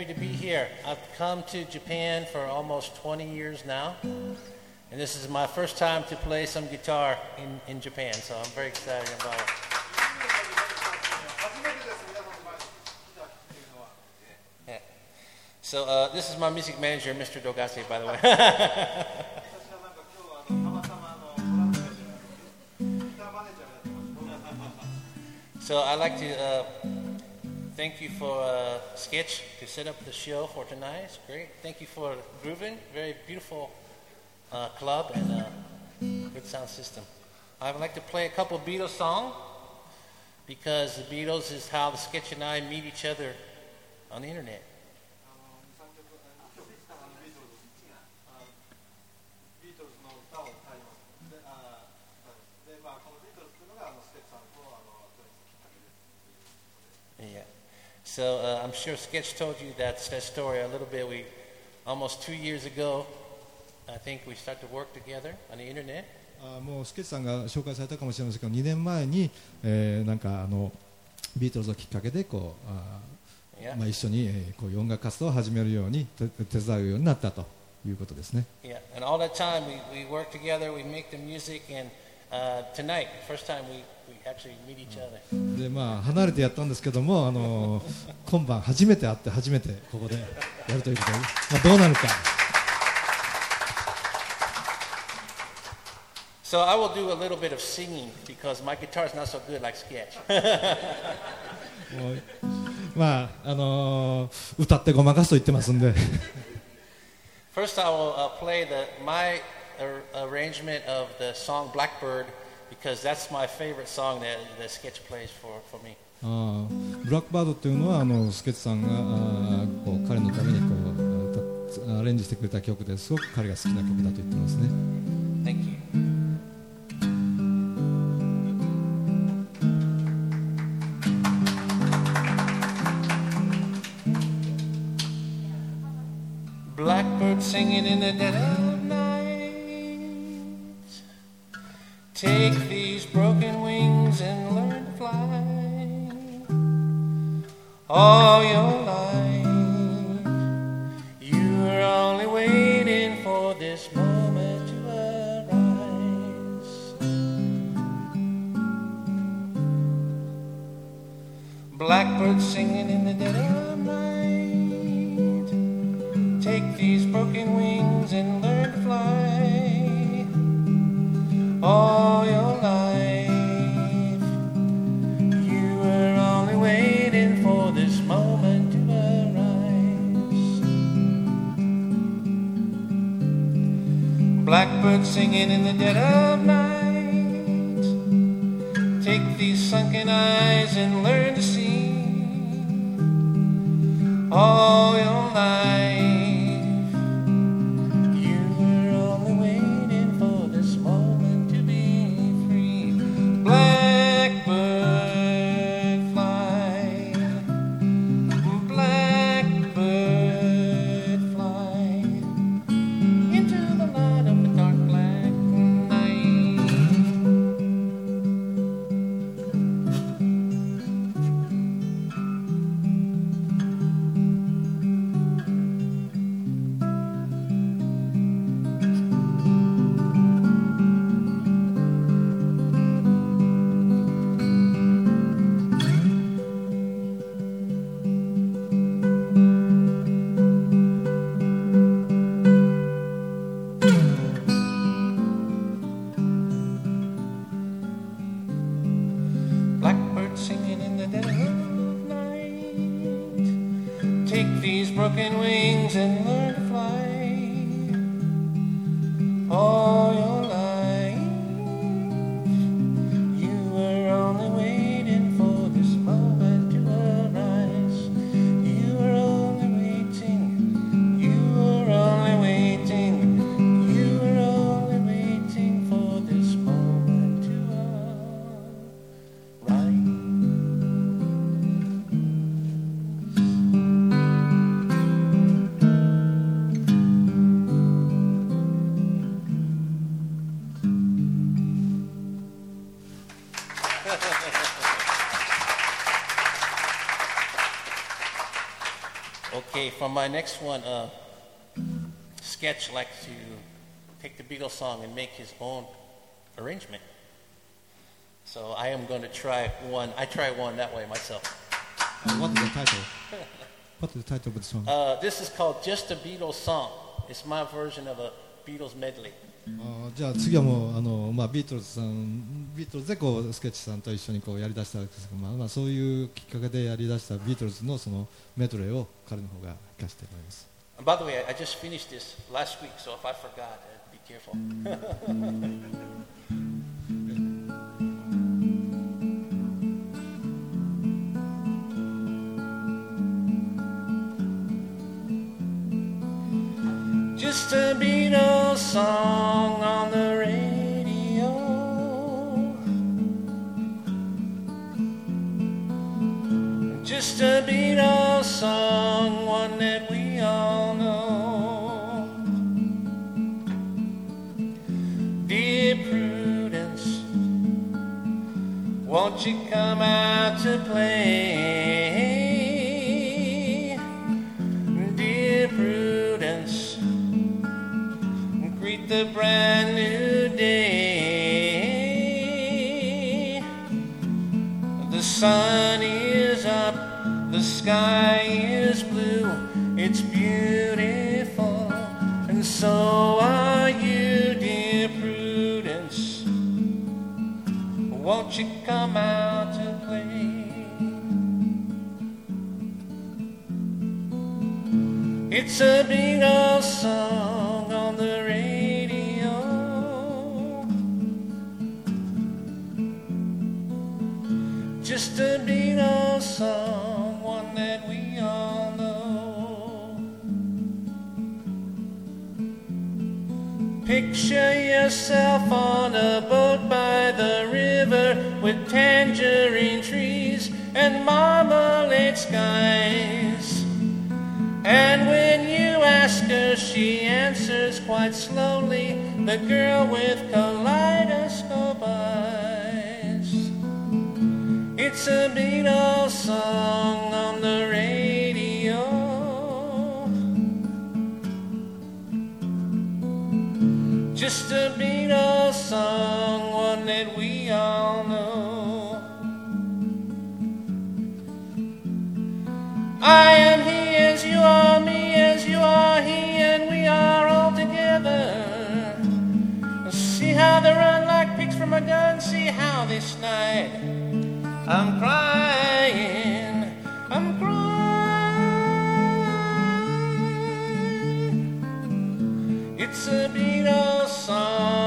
happy to be here. I've come to Japan for almost 20 years now, and this is my first time to play some guitar in, in Japan, so I'm very excited about it. So uh, this is my music manager, Mr. Dogase, by the way. so I'd like to uh, thank you for uh, Sketch to set up the show for tonight. It's great. Thank you for Groovin, very beautiful uh, club and uh, good sound system. I would like to play a couple Beatles songs because the Beatles is how the Sketch and I meet each other on the internet. So uh, I'm sure Sketch told you that, that story a little bit. We almost two years ago, I think we started to work together on the internet. あーもうスケッチさんが紹介されたかもしれませんけど2年前に、えーなんかあのビートルズをきっかけでこうあ Yeah. ー、まあ、一緒に、えーこう音楽活動を始めるように手手伝うようになったということですね Yeah. And all that time we, we work together, we make the music, and uh, tonight, first time we, we actually meet each other. でまあ離れてやったんですけどもあの今晩初めて会って初めてここでやるということで、まあ、どうなるか So I will do a little bit of singing because my guitar is not so good like Sketch. まああのー歌ってごまかすと言ってますんで First, I will uh, play the, my arrangement of the song Blackbird because that's my favorite song that, that Sketch plays for, for me. あーブラックバードっていうのはあのスケッチさんがあーこう彼のためにこうたアレンジしてくれた曲ですごく彼が好きな曲だと言ってますね Thank you. Blackbird singing in the dead Take these broken wings and learn to fly. All your life, you are only waiting for this moment to arise. Blackbird singing in the dead of night. Blackbird singing in the dead of night. Take these sunken eyes and learn to see. All Take these broken wings and learn to fly. For my next one, uh, Sketch likes to take the Beatles song and make his own arrangement. So I am going to try one. I try one that way myself. Uh, what is the title? What is the title of the song? Uh, this is called Just a Beatles Song. It's my version of a Beatles medley. あーじゃあ次はもうあの、まあ、ビートルズさんビートルズでこうスケッチさんと一緒にこうやりだしたわけですけど、まあまあ、そういうきっかけでやりだしたビートルズのそのメドレーを彼の方が聞かせてもらいます by the way, I, just finished this last week, so if I forgot, uh, be careful. Just a Beatles song on the radio. Just a Beatles song, one that we all know. Dear Prudence, won't you come out to play? Come out to play? It's a Beatles song on the radio. Just a Beatles song, one that we all know. Picture yourself on a boat by the river with tangerine trees and marmalade skies. And when you ask her, she answers quite slowly, the girl with kaleidoscope eyes. It's a Beatles song on the radio. I am he as you are, me as you are, he and we are all together. See how they run like pigs from a gun, see how they snide. I'm crying, I'm crying. It's a Beatles song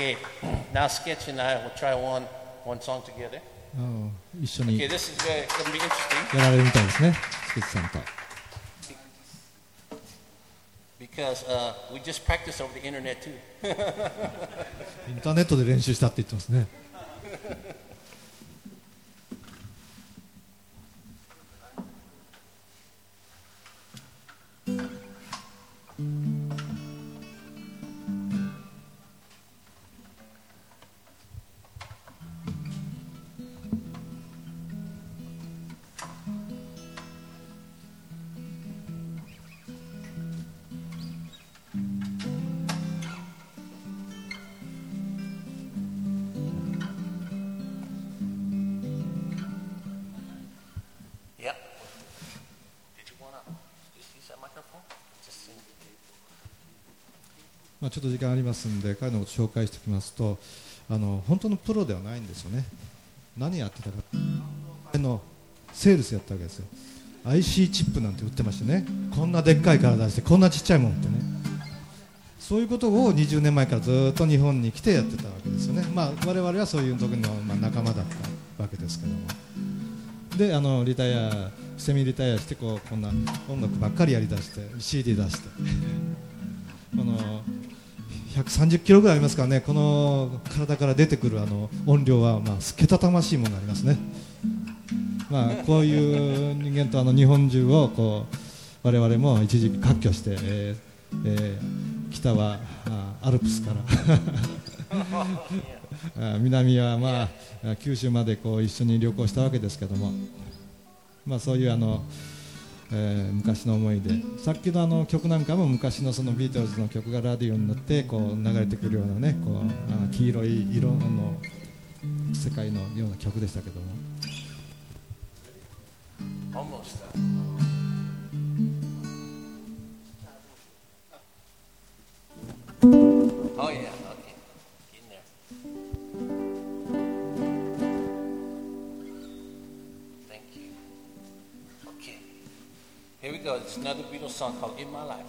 Okay, now Sketch and I will try one one song together. 一緒に Okay, this is going to be interesting やられるみたいですねスケッチさんと because uh, we just practiced over the internet too. インターネットで練習したって言ってますねちょっと時間ありますんで彼のことを紹介しておきますとあの本当のプロではないんですよね。何やってたか。のセールスやったわけですよ。IC チップなんて売ってましてね。こんなでっかい体してこんなちっちゃいもんってね。そういうことを20年前からずっと日本に来てやってたわけですよね。まあ我々はそういう時のま仲間だったわけですけども。であのリタイアセミリタイアしてこうこんな音楽ばっかりやりだして CD 出して。この130キロぐらいありますからね。この体から出てくるあの音量はまあけたたましいものがありますね。まあこういう人間とあの日本中をこう我々も一時期割拠して、えーえー北はあアルプスから。南はまあ九州までこう一緒に旅行したわけですけども。まあそういうあの、えー昔の思い出。さっきのあの曲なんかも昔のそのビートルズの曲がラディオになってこう流れてくるようなねこうあ黄色い色の世界のような曲でしたけども。Oh yeah, go. Oh, it's another Beatles song called In My Life.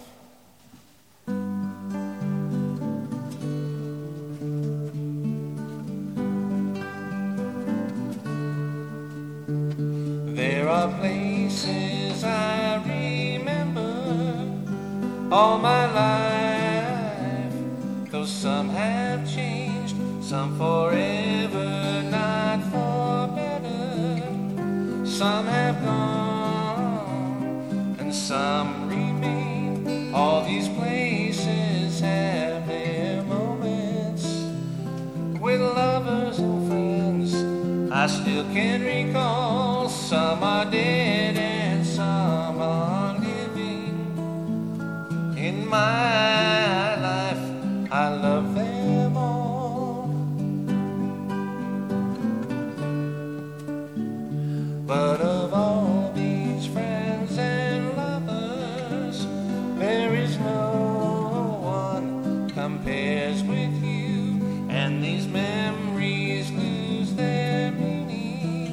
There are places I remember all my life, though some have changed, some forever, not for better. Some have gone, some remain. All these places have their moments with lovers and friends. I still can recall some are dead and some are living. In my compares with you, and these memories lose their meaning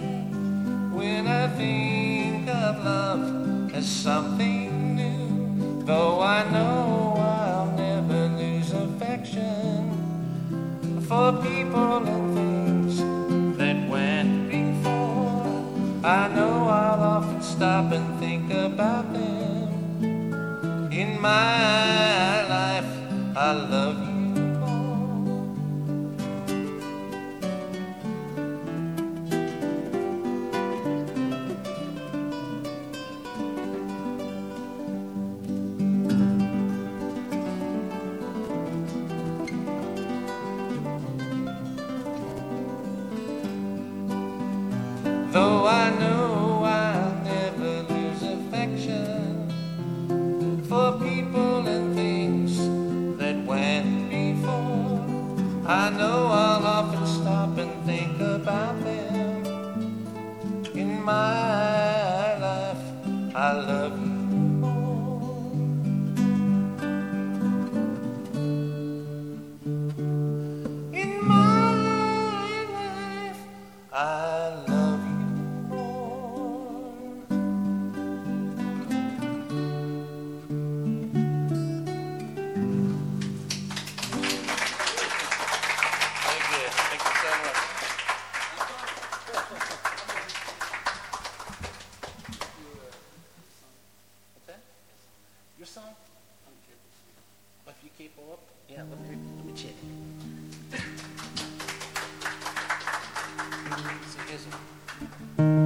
when I think of love as something new. Though I know I'll never lose affection for people and things that went before. I know I'll often stop and think about them. In my I love Sim é mesmo.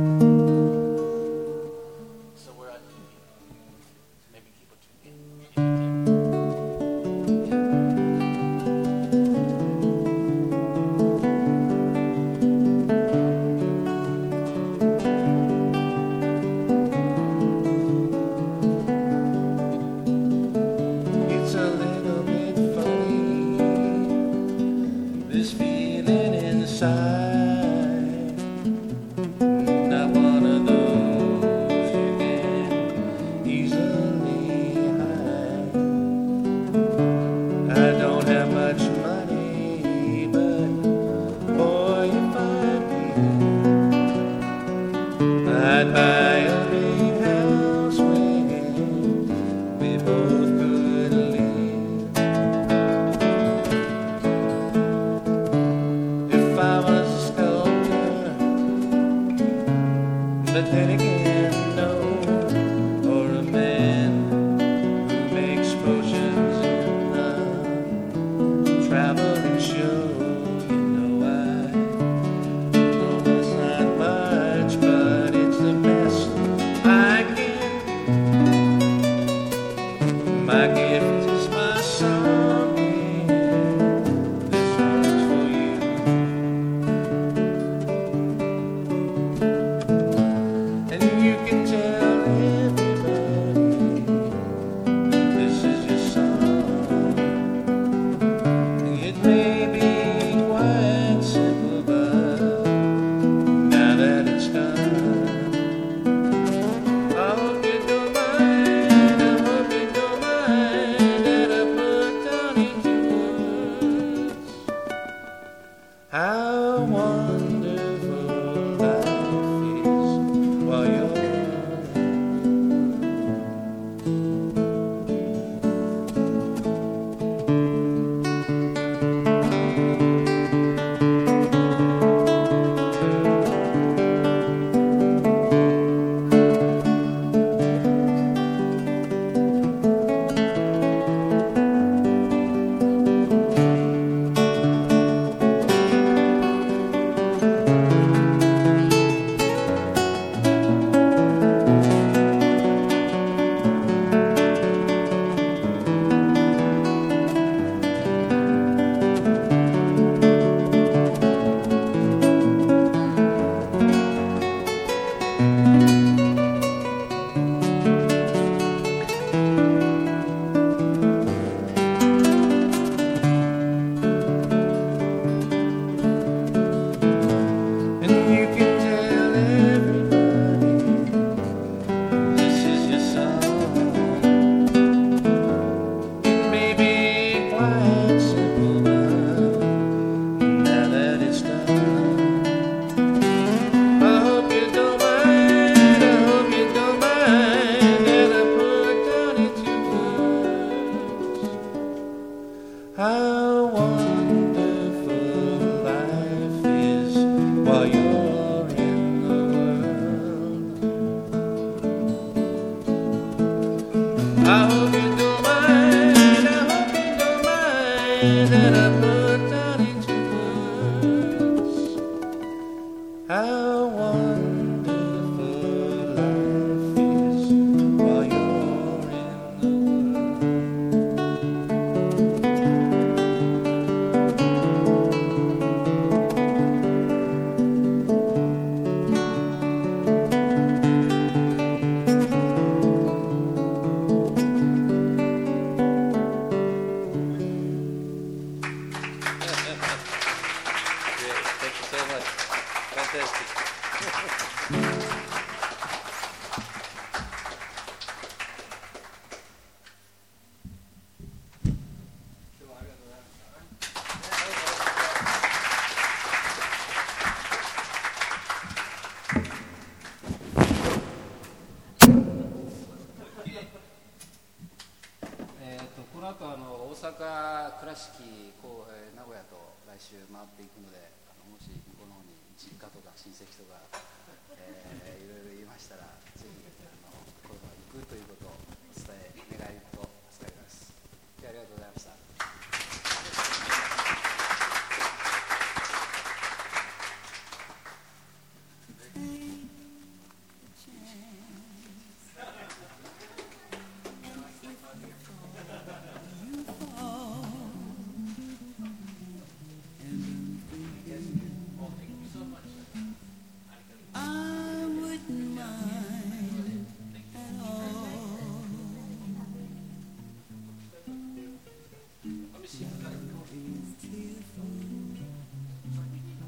That I